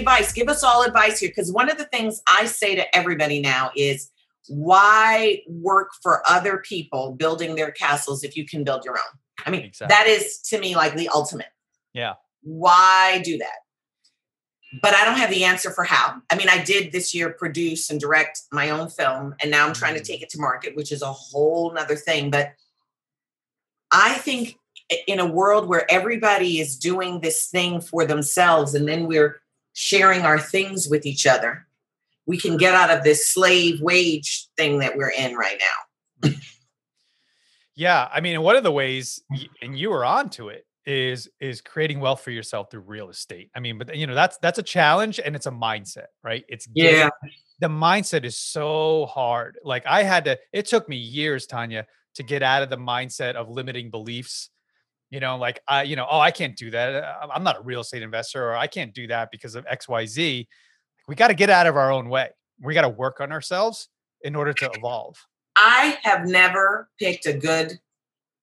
Advice. Give us all advice here. Because one of the things I say to everybody now is why work for other people building their castles if you can build your own? I mean, Exactly. that is to me like the ultimate. Yeah. Why do that? But I don't have the answer for how. I mean, I did this year produce and direct my own film, and now I'm trying to mm. take it to market, which is a whole nother thing. But I think in a world where everybody is doing this thing for themselves and then we're sharing our things with each other, we can get out of this slave wage thing that we're in right now. Yeah, I mean, one of the ways, and you were onto it, is is creating wealth for yourself through real estate. I mean, but you know that's that's a challenge and it's a mindset, right? It's getting- Yeah. the mindset is so hard. Like I had to. It took me years, Tonya, to get out of the mindset of limiting beliefs. You know, like I, you know, oh, I can't do that. uh, I'm not a real estate investor, or I can't do that because of X, Y, Z. We got to get out of our own way. We got to work on ourselves in order to evolve. I have never picked a good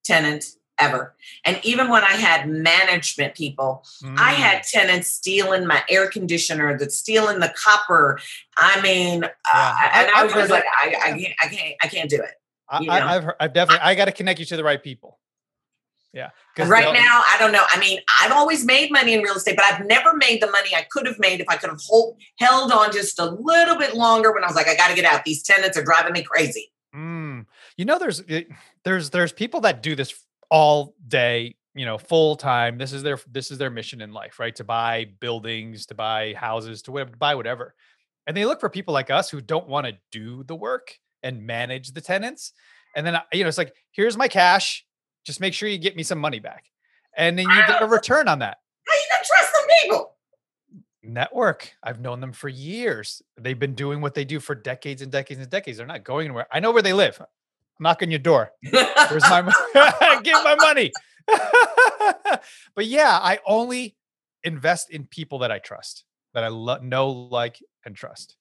tenant ever. And even when I had management people, I Mm. had tenants stealing my air conditioner, that stealing the copper. I mean, uh, I- and I I've was just like. I, I can't, I can't, I can't do it. I? I, I've I've definitely I got to connect you to the right people. Yeah, Right now, I don't know. I mean, I've always made money in real estate, but I've never made the money I could have made if I could have hold, held on just a little bit longer. When I was like, I got to get out. These tenants are driving me crazy. Mm. You know, there's there's there's people that do this all day, you know, full time. This is their this is their mission in life, right? To buy buildings, to buy houses, to whatever, buy whatever, and they look for people like us who don't want to do the work and manage the tenants. And then you know, it's like, here's my cash. Just make sure you get me some money back, and then you get a return on that. How you not trust them people? network. I've known them for years. They've been doing what they do for decades and decades and decades. They're not going anywhere. I know where they live. Knock on your door. Where's my money? Give my money. but yeah, I only invest in people that I trust, that I lo- know, like, and trust.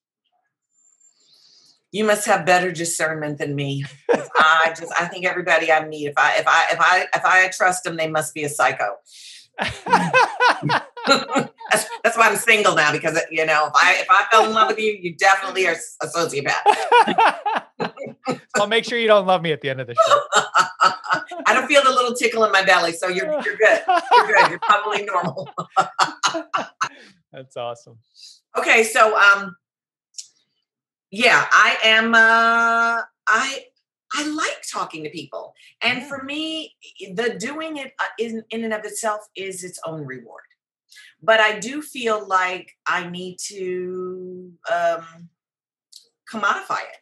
You must have better discernment than me. I just I think everybody I meet, if I if I if I if I trust them, they must be a psycho. that's, that's why I'm single now because you know if I if I fell in love with you, you definitely are a sociopath. I'll make sure you don't love me at the end of the show. I don't feel the little tickle in my belly, so you're you're good. You're good. You're probably normal. That's awesome. Okay, so um, yeah, I am. Uh, I I like talking to people, and for me, the doing it uh, in in and of itself is its own reward. But I do feel like I need to um, commodify it.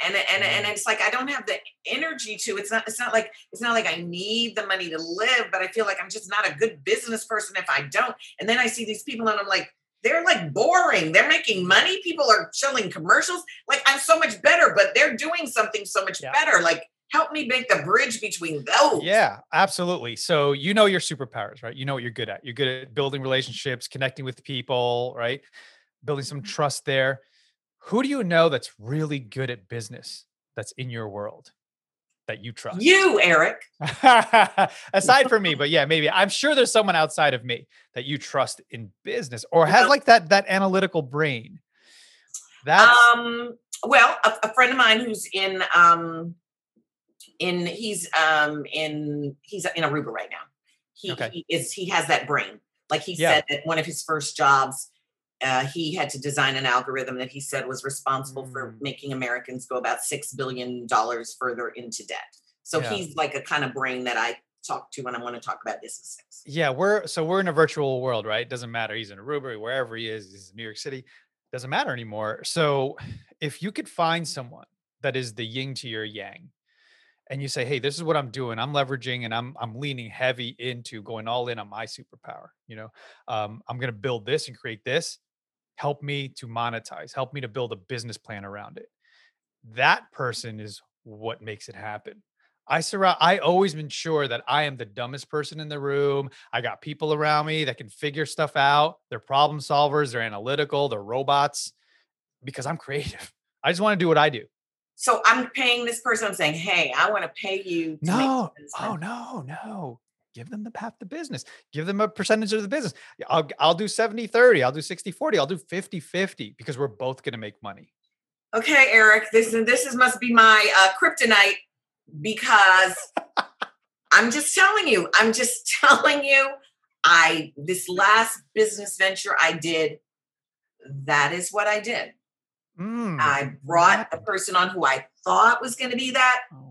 And, and and it's like I don't have the energy to. It's not. It's not like it's not like I need the money to live. But I feel like I'm just not a good business person if I don't. And then I see these people, and I'm like, they're like boring. They're making money. People are showing commercials. Like I'm so much better, but they're doing something so much better. Like help me make the bridge between those. Yeah, absolutely. So you know your superpowers, right? You know what you're good at. You're good at building relationships, connecting with people, right? Building some mm-hmm. trust there. Who do you know that's really good at business that's in your world that you trust? You, Eric. Aside from me, but yeah, maybe I'm sure there's someone outside of me that you trust in business or has like that that analytical brain. That's Um, well, a, a friend of mine who's in um in he's um in he's in Aruba right now. He, Okay. he is he has that brain. Like he Yeah. said that one of his first jobs, uh, he had to design an algorithm that he said was responsible for Mm. making Americans go about six billion dollars further into debt. So Yeah. he's like a kind of brain that I talk to when I want to talk about business things. yeah, we're so we're in a virtual world, right? It doesn't matter. He's in Aruba, wherever he is, he's in New York City. Doesn't matter anymore. So if you could find someone that is the yin to your yang, and you say, "Hey, this is what I'm doing. I'm leveraging, and I'm I'm leaning heavy into going all in on my superpower. You know, um, I'm going to build this and create this. Help me to monetize. Help me to build a business plan around it. That person is what makes it happen. I surround. I always been sure that I am the dumbest person in the room. I got people around me that can figure stuff out. They're problem solvers. They're analytical. They're robots because I'm creative. I just want to do what I do. So I'm paying this person. I'm saying, hey, I want to pay you. To No. Oh no, no. Give them the half the business. Give them a percentage of the business. I'll I'll do 70 30, I'll do 60 40, I'll do 50 50 because we're both going to make money. Okay, Eric, this this is must be my uh, kryptonite because I'm just telling you. I'm just telling you. I this last business venture I did. That is what I did. Mm, I brought a person on who I thought was going to be that. Oh.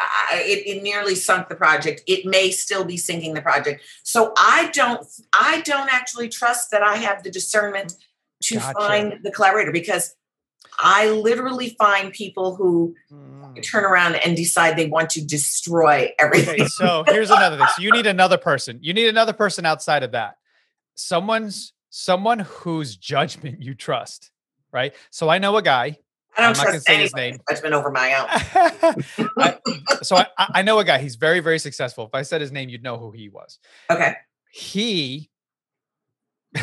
I, it, it nearly sunk the project. It may still be sinking the project. So I don't. I don't actually trust that I have the discernment to Gotcha. find the collaborator because I literally find people who Mm. turn around and decide they want to destroy everything. Okay, so here's another thing. So you need another person. You need another person outside of that. Someone's someone whose judgment you trust, right? So I know a guy. I don't I'm not trust say his anybody's name. judgment over my own. I- so I, I know a guy. He's very, very successful. If I said his name, you'd know who he was. Okay. He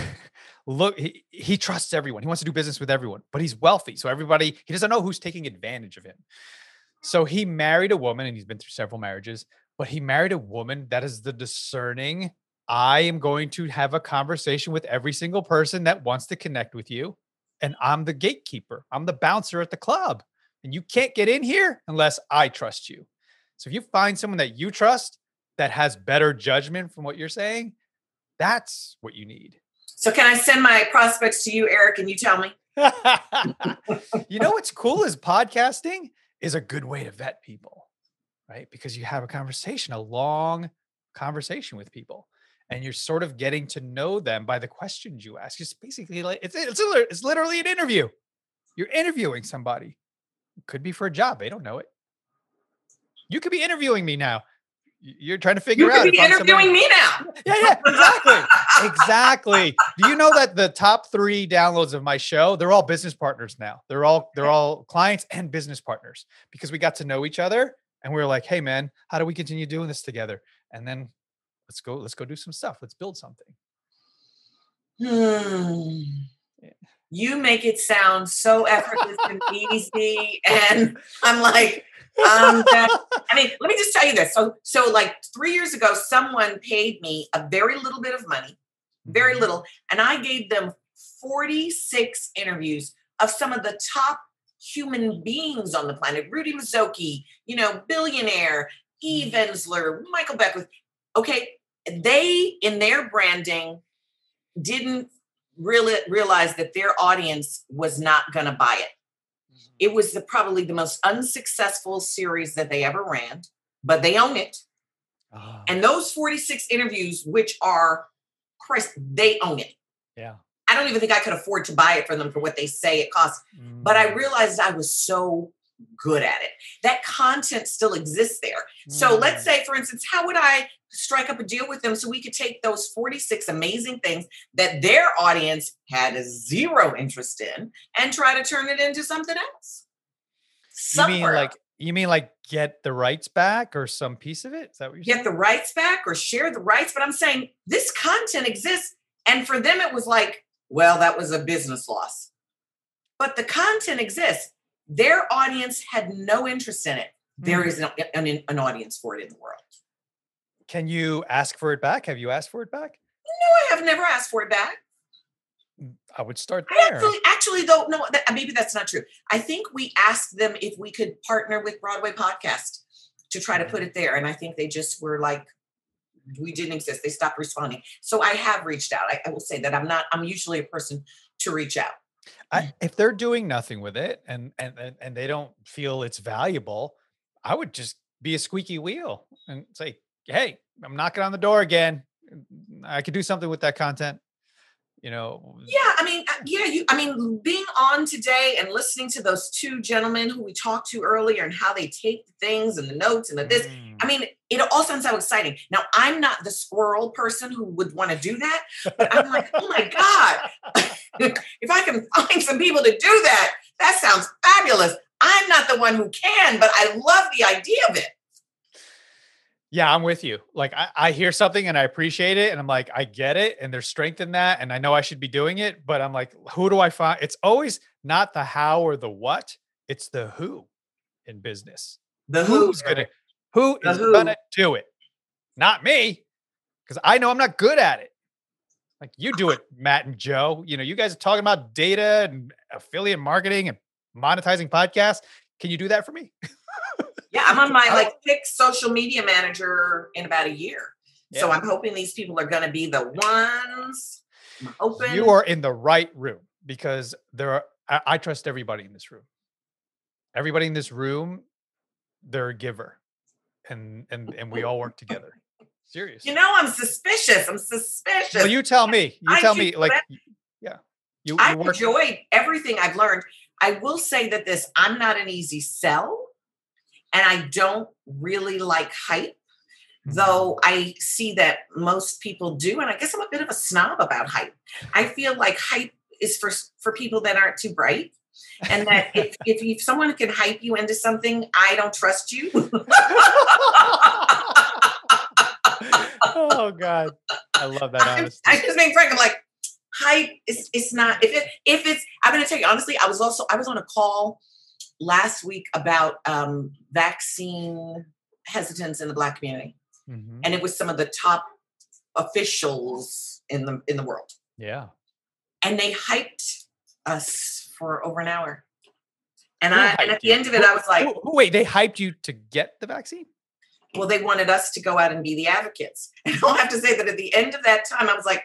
look he, he trusts everyone. He wants to do business with everyone, but he's wealthy. So everybody he doesn't know who's taking advantage of him. So he married a woman, and he's been through several marriages, but he married a woman that is the discerning. I am going to have a conversation with every single person that wants to connect with you. And I'm the gatekeeper. I'm the bouncer at the club. And you can't get in here unless I trust you. So if you find someone that you trust that has better judgment from what you're saying, that's what you need. So can I send my prospects to you, Eric, and you tell me? you know what's cool is podcasting is a good way to vet people, right? Because you have a conversation, a long conversation with people, and you're sort of getting to know them by the questions you ask. It's basically like it's it's, it's literally an interview. You're interviewing somebody. Could be for a job. They don't know it. You could be interviewing me now. You're trying to figure You out. could be if I'm somebody- interviewing me now. yeah, yeah, exactly. exactly. Do you know that the top three downloads of my show, they're all business partners now. They're all they're all clients and business partners because we got to know each other and we were like, hey man, how do we continue doing this together? And then let's go, let's go do some stuff. Let's build something. Hmm. Yeah. You make it sound so effortless and easy, and I'm like, um, that- I mean, let me just tell you this. So, so like three years ago, someone paid me a very little bit of money, very Mm-hmm. little, and I gave them 46 interviews of some of the top human beings on the planet. Rudy Mazzocchi, you know, billionaire, Eve Ensler, Michael Beckwith. Okay, they in their branding didn't really realize that their audience was not going to buy it. It was the, probably the most unsuccessful series that they ever ran, but they own it. Ah, And those 46 interviews, which are, Christ, they own it. yeah. I don't even think I could afford to buy it for them for what they say it costs. But I Mm, realized I was so good at it. That content still exists there. So let's mm. say, for instance, how would I strike up a deal with them so we could take those 46 amazing things that their audience had zero interest in and try to turn it into something else? you mean like you mean like get the rights back or some piece of it? Is that what you're get saying? the rights back or share the rights. But I'm saying this content exists. And for them, it was like, well, that was a business loss. but the content exists. Their audience had no interest in it. There is Hmm. an, an, an audience for it in the world. Can you ask for it back? Have you asked for it back? No, I have never asked for it back. I would start I there. actually, actually, though, no, that, maybe that's not true. I think we asked them if we could partner with Broadway Podcast to try to put it there, and I think they just were like, we didn't exist. They stopped responding. So I have reached out. I, I will say that I'm not. I'm usually a person to reach out. I, mm. if they're doing nothing with it and, and and and they don't feel it's valuable, I would just be a squeaky wheel and say, "Hey, I'm knocking on the door again. Mm, I could do something with that content." You know, Yeah, I mean, uh, yeah, you. I mean, being on today and listening to those two gentlemen who we talked to earlier and how they take things and the notes and the this. Mm. I mean, it all sounds so exciting. Now, I'm not the squirrel person who would want to do that, but I'm like, oh my god, if I can find some people to do that, that sounds fabulous. I'm not the one who can, but I love the idea of it. Yeah, I'm with you. Like I, I hear something and I appreciate it, and I'm like, I get it, and there's strength in that, and I know I should be doing it, but I'm like, who do I find? It's always not the how or the what, it's the who in business. The who, Who's gonna who The is who. gonna do it? Not me, because I know I'm not good at it. Like you do it, Matt and Joe. You know, you guys are talking about data and affiliate marketing and monetizing podcasts. Can you do that for me? Yeah, I'm on my like sixth social media manager in about a year. So I'm hoping these people are going to be the ones. I'm hoping You are in the right room because there are I, I trust everybody in this room. Everybody in this room, they're a giver. And and and we all work together. Serious. You know, I'm suspicious. I'm suspicious. well, you tell me. You I tell me like that. yeah. You, I you work enjoyed everything I've learned. I will say that this, I'm not an easy sell, and I don't really like hype, Mm-hmm. though I see that most people do. And I guess I'm a bit of a snob about hype. I feel like hype is for for people that aren't too bright. And that if, if if someone can hype you into something, I don't trust you. oh God. I love that I'm, honesty. I'm just being frank. I'm like, hype is it's not if it if it's I'm gonna tell you honestly, I was also I was on a call last week about um vaccine hesitance in the black community. Mhm. And it was some of the top officials in the in the world. Yeah. And they hyped us for over an hour. And Who I and at the you? end of it, I was like, Who- who- wait, they hyped you to get the vaccine? well, they wanted us to go out and be the advocates. And I'll have to say that at the end of that time, I was like,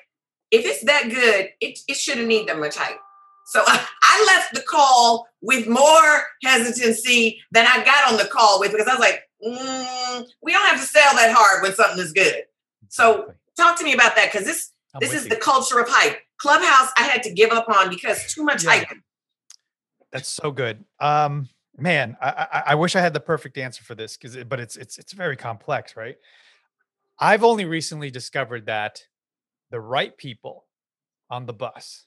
if it's that good, it, it shouldn't need that much hype. So I, I left the call with more hesitancy than I got on the call with because I was like, mm, we don't have to sell that hard when something is good. So talk to me about that because this I'm this is you. the culture of hype. Clubhouse, I had to give up on because too much Yeah. hype. That's so good. Um, man, I, I I wish I had the perfect answer for this because, it, but it's it's it's very complex, right? I've only recently discovered that the right people on the bus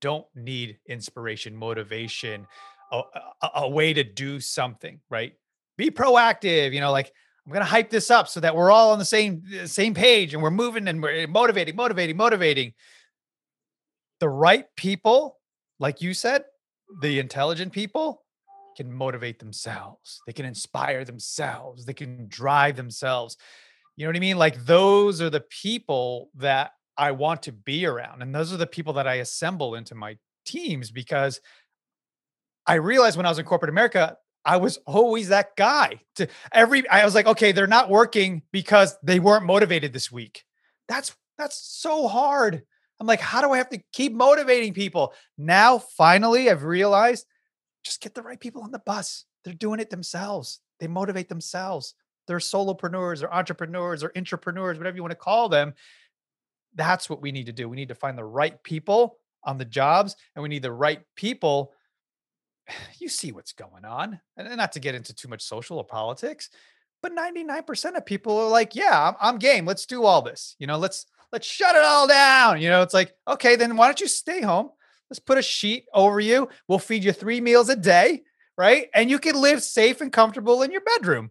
don't need inspiration, motivation, a, a, a way to do something, right? Be proactive, you know, like I'm gonna hype this up so that we're all on the same same page and we're moving and we're eh, motivating, motivating, motivating. The right people, like you said, the intelligent people can motivate themselves. They can inspire themselves. They can drive themselves. You know what I mean? Like those are the people that I want to be around. And those are the people that I assemble into my teams because I realized when I was in corporate America, I was always that guy. To every I was like, okay, they're not working because they weren't motivated this week. That's that's so hard. I'm like, how do I have to keep motivating people? Now, finally, I've realized just get the right people on the bus. They're doing it themselves. They motivate themselves. They're solopreneurs or entrepreneurs or entrepreneurs, whatever you want to call them. That's what we need to do. We need to find the right people on the jobs and we need the right people. You see what's going on. And not to get into too much social or politics, but 99% of people are like, yeah, I'm, I'm game. Let's do all this. You know, let's let's shut it all down. You know, it's like, okay, then why don't you stay home? Let's put a sheet over you. We'll feed you three meals a day, right? And you can live safe and comfortable in your bedroom.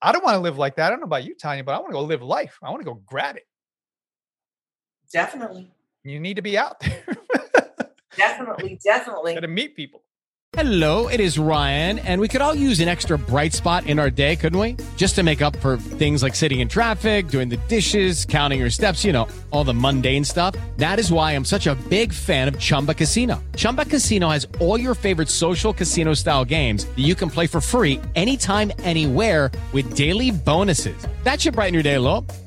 I don't want to live like that. I don't know about you, Tonya, but I want to go live life. I want to go grab it. Definitely. You need to be out there. Definitely, definitely. Got to meet people. Hello, it is Ryan, and we could all use an extra bright spot in our day, couldn't we? Just to make up for things like sitting in traffic, doing the dishes, counting your steps, you know, all the mundane stuff. That is why I'm such a big fan of Chumba Casino. Chumba Casino has all your favorite social casino style games that you can play for free anytime, anywhere with daily bonuses. That should brighten your day a little.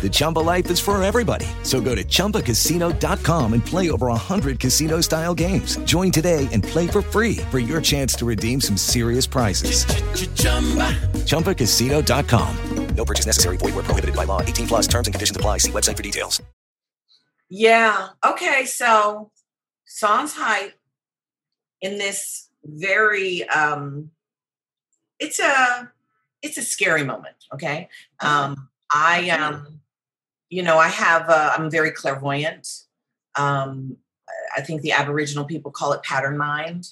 The Chumba life is for everybody. So go to ChumbaCasino.com and play over 100 casino-style games. Join today and play for free for your chance to redeem some serious prizes. ChumbaCasino.com. No purchase necessary. Void were prohibited by law. 18 plus terms and conditions apply. See website for details. Yeah. Okay. So Sans hype in this very um it's a it's a scary moment. Okay. Um I um you know I have uh, I'm very clairvoyant. Um I think the Aboriginal people call it pattern mind.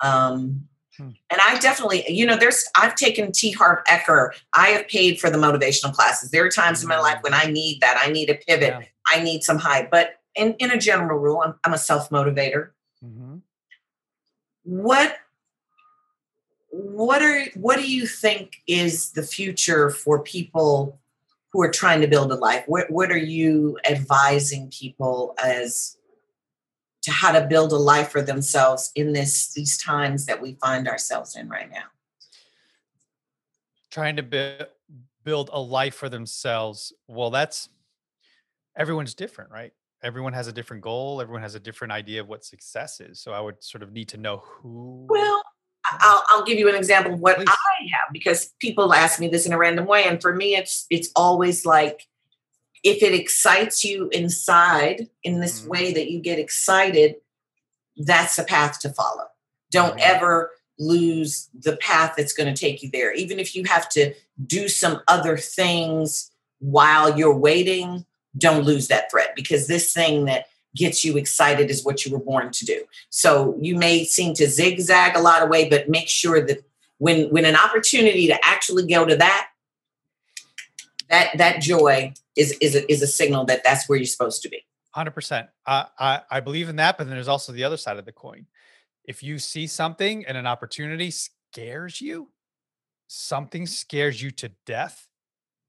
Um Hmm. and I definitely, you know, there's, I've taken T. Harv Ecker. I have paid for the motivational classes. There are times in my life when I need that. I need a pivot. Yeah. I need some hype. But in, in a general rule, I'm, I'm a self motivator. Mhm. What, what are, what do you think is the future for people who are trying to build a life? What, what are you advising people as to how to build a life for themselves in this these times that we find ourselves in right now? Trying to bu- build a life for themselves. Well, that's everyone's different, right? Everyone has a different goal. Everyone has a different idea of what success is. So I would sort of need to know who. Well, I'll, I'll give you an example of what Please. I have because people ask me this in a random way, and for me, it's it's always like if it excites you inside in this Mhm. way that you get excited, that's the path to follow. Don't Mhm. ever lose the path that's going to take you there, even if you have to do some other things while you're waiting. Don't lose that thread because this thing that gets you excited is what you were born to do. So you may seem to zigzag a lot of way, but make sure that when when an opportunity to actually go to that, that that joy is is a, is a signal that that's where you're supposed to be. Hundred percent. I I I believe in that, but then there's also the other side of the coin. If you see something and an opportunity scares you, something scares you to death.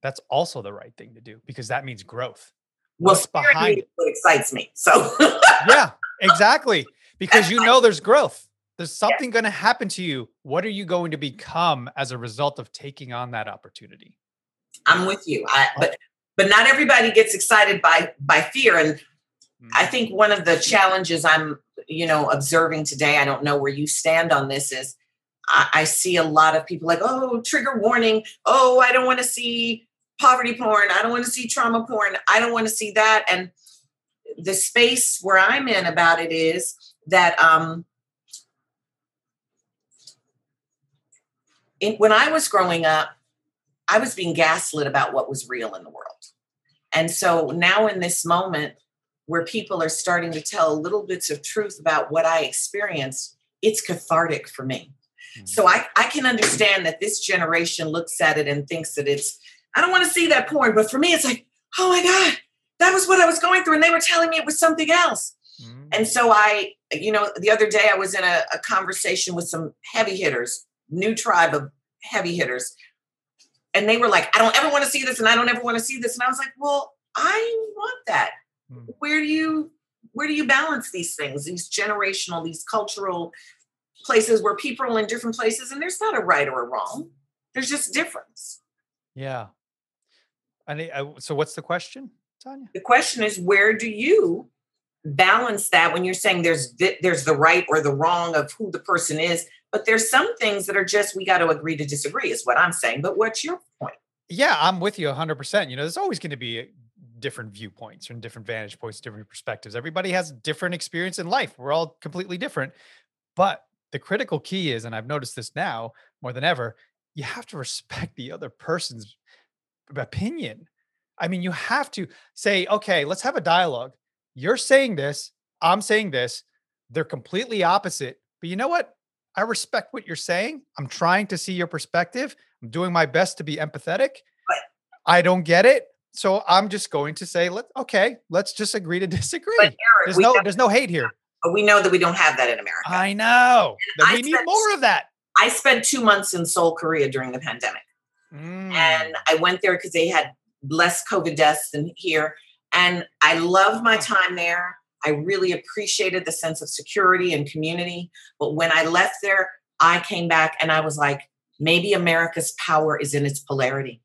That's also the right thing to do because that means growth. Well, What's behind it? what excites me. So Yeah, exactly. Because you know there's growth. There's something going to happen to you. What are you going to become as a result of taking on that opportunity? I'm with you. I but but not everybody gets excited by by fear and Mm. I think one of the challenges I'm, you know, observing today, I don't know where you stand on this, is I, I see a lot of people like, oh, trigger warning. Oh, I don't want to see poverty porn. I don't want to see trauma porn. I don't want to see that. And the space where I'm in about it is that um, in, when I was growing up, I was being gaslit about what was real in the world. And so now in this moment where people are starting to tell little bits of truth about what I experienced, it's cathartic for me. So I, I can understand that this generation looks at it and thinks that it's, I don't want to see that porn. But for me, it's like, oh my God, that was what I was going through. And they were telling me it was something else. Mm. And so I, you know, the other day I was in a, a conversation with some heavy hitters, new tribe of heavy hitters. And they were like, I don't ever want to see this and I don't ever want to see this. And I was like, well, I want that. Mm. Where do you where do you balance these things, these generational, these cultural places where people are in different places and there's not a right or a wrong. There's just difference. Yeah. And I, uh, I- so, what's the question, Tonya? The question is where do you balance that when you're saying there's there's the right or the wrong of who the person is, but there's some things that are just we got to agree to disagree is what I'm saying. But what's your point? Yeah, I'm with you 100%. You know, there's always going to be uh, different viewpoints and different vantage points, different perspectives. Everybody has different experience in life. We're all completely different. But the critical key is, and I've noticed this now more than ever, you have to respect the other person's opinion. I mean, you have to say, okay, let's have a dialogue. You're saying this, I'm saying this. They're completely opposite. But you know what? I respect what you're saying. I'm trying to see your perspective. I'm doing my best to be empathetic. I don't get it. So I'm just going to say, let okay, let's just agree to disagree. But Eric, there's no there's no hate here. But we know that we don't have that in America. I know. We need more of that. I spent two months in Seoul, Korea during the pandemic. Mm. And I went there because they had less COVID deaths than here. And I loved my time there. I really appreciated the sense of security and community. But when I left there, I came back and I was like, maybe America's power is in its polarity.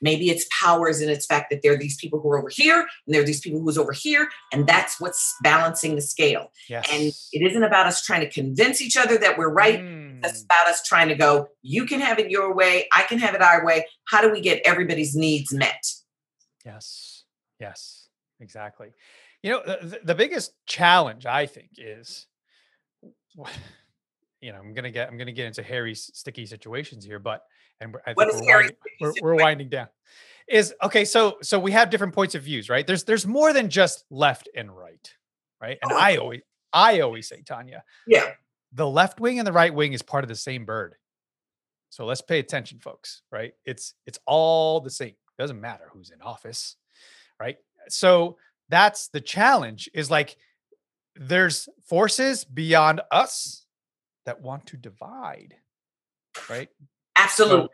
Maybe its power is in its fact that there are these people who are over here and there are these people who's over here. And that's what's balancing the scale. Yes. And it isn't about us trying to convince each other that we're right. Mm. It's about us trying to go, you can have it your way, I can have it our way. How do we get everybody's needs met? Yes. Yes. Exactly. You know, the, the- the biggest challenge I think is, you know, I'm gonna get I'm gonna get into hairy, sticky situations here, but and we're, I think we're, winding, we're, we're winding down. Is okay. So so we have different points of views, right? There's there's more than just left and right, right? And Oh. I always I always say, Tonya, Yeah. the left wing and the right wing is part of the same bird. So let's pay attention, folks, right? It's it's all the same. Doesn't matter who's in office, right? So that's the challenge is like there's forces beyond us that want to divide, right? Absolutely.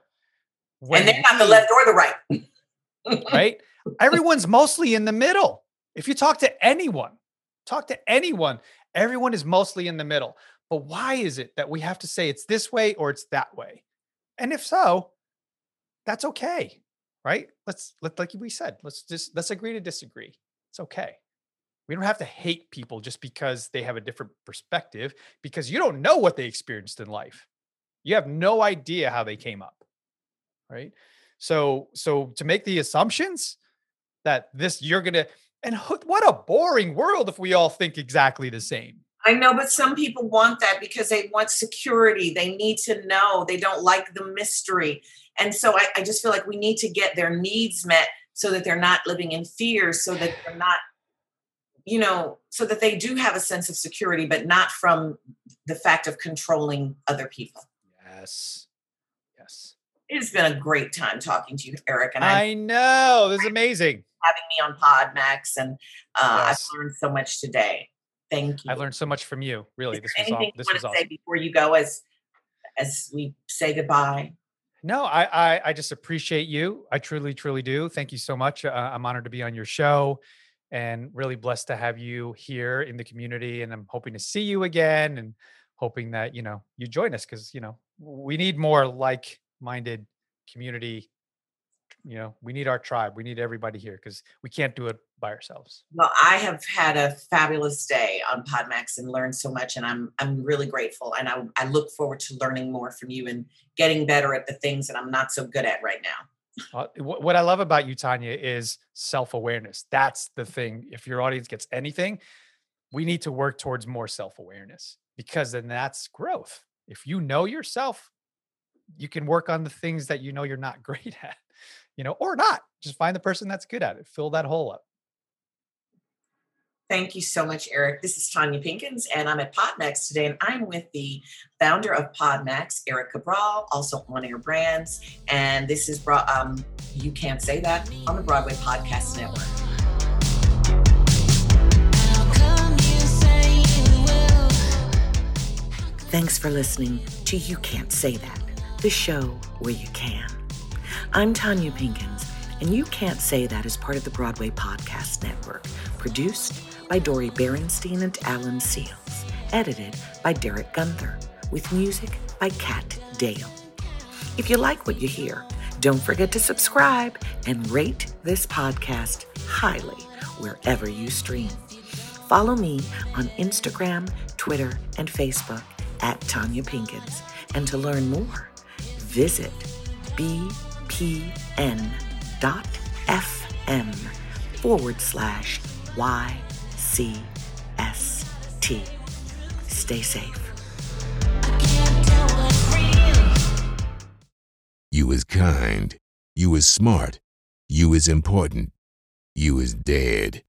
when and they're not the left or the right. right? Everyone's mostly in the middle. If you talk to anyone, talk to anyone, everyone is mostly in the middle. But why is it that we have to say it's this way or it's that way? And if so, that's okay, right? Let's let like we said, let's just let's agree to disagree. It's okay. We don't have to hate people just because they have a different perspective because you don't know what they experienced in life. You have no idea how they came up. Right? So so to make the assumptions that this you're to and what a boring world if we all think exactly the same. I know, but some people want that because they want security. They need to know. They don't like the mystery. And so I, I just feel like we need to get their needs met so that they're not living in fear, so that they're not, you know, so that they do have a sense of security, but not from the fact of controlling other people. Yes. Yes. It's been a great time talking to you, Eric. And I'm I know. This is amazing. having me on Podmax, and uh, Yes. I've learned so much today. Thank you. I've learned so much from you. Really. This was all, this was want to awesome. say before you go, as as we say goodbye? No, I, I I just appreciate you. I truly, truly do. Thank you so much. Uh, I'm honored to be on your show, and really blessed to have you here in the community. And I'm hoping to see you again, and hoping that you know you join us because you know we need more like-minded community. You know, we need our tribe. We need everybody here because we can't do it by ourselves. Well, I have had a fabulous day on Podmax and learned so much, and I'm I'm really grateful. And I, I look forward to learning more from you and getting better at the things that I'm not so good at right now. Uh, what I love about you, Tonya, is self awareness. That's the thing. If your audience gets anything, we need to work towards more self awareness because then that's growth. If you know yourself, you can work on the things that you know you're not great at, you know, or not. Just find the person that's good at it, fill that hole up. Thank you so much, Eric. This is Tonya Pinkins, and I'm at Podmax today, and I'm with the founder of Podmax, Eric Cabral, also on Air Brands, and this is brought. Um, you can't say that on the Broadway Podcast Network. Thanks for listening to You Can't Say That, the show where you can. I'm Tonya Pinkins, and You Can't Say That is part of the Broadway Podcast Network, produced by Dori Berinstein and Alan Seales, edited by Derek Gunther, with music by Kat Dale. If you like what you hear, don't forget to subscribe and rate this podcast highly wherever you stream. Follow me on Instagram, Twitter, and Facebook at Tonya Pinkins. And to learn more, visit bpn.fm forward slash YCST. Stay safe. You was kind. You was smart. You is important. You is dead.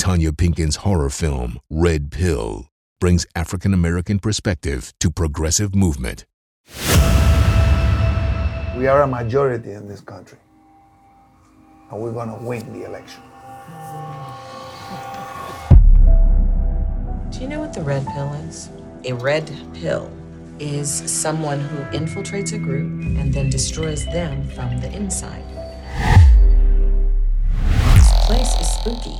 Tonya Pinkins' horror film, Red Pill, brings African American perspective to progressive movement. We are a majority in this country, and we're going to win the election. Do you know what the red pill is? A red pill is someone who infiltrates a group and then destroys them from the inside. This place is spooky.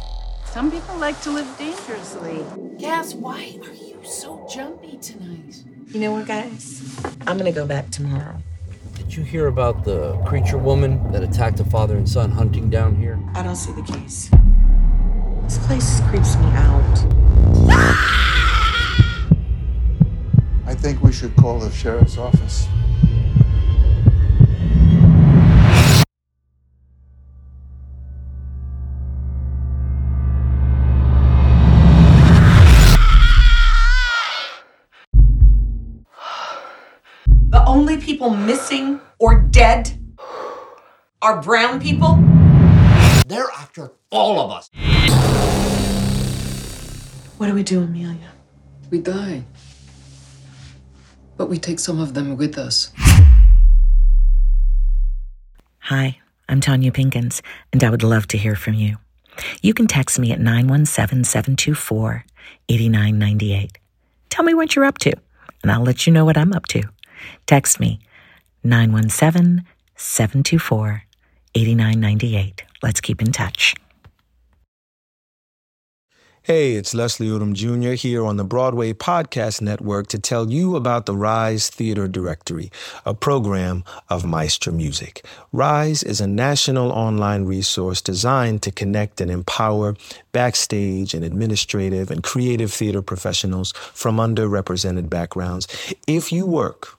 Some people like to live dangerously. Cass, why are you so jumpy tonight? You know what, guys? I'm gonna go back tomorrow. Did you hear about the creature woman that attacked a father and son hunting down here? I don't see the case. This place creeps me out. I think we should call the sheriff's office. Dead are brown people? They're after all of us. What do we do, Amelia? We die. But we take some of them with us. Hi, I'm Tonya Pinkins, and I would love to hear from you. You can text me at 917 724 8998. Tell me what you're up to, and I'll let you know what I'm up to. Text me 917 724 8998. Let's keep in touch. Hey, it's Leslie Odom Jr. here on the Broadway Podcast Network to tell you about the Rise Theatre Directory, a program of Maestra Music. Rise is a national online resource designed to connect and empower backstage and administrative and creative theater professionals from underrepresented backgrounds. If you work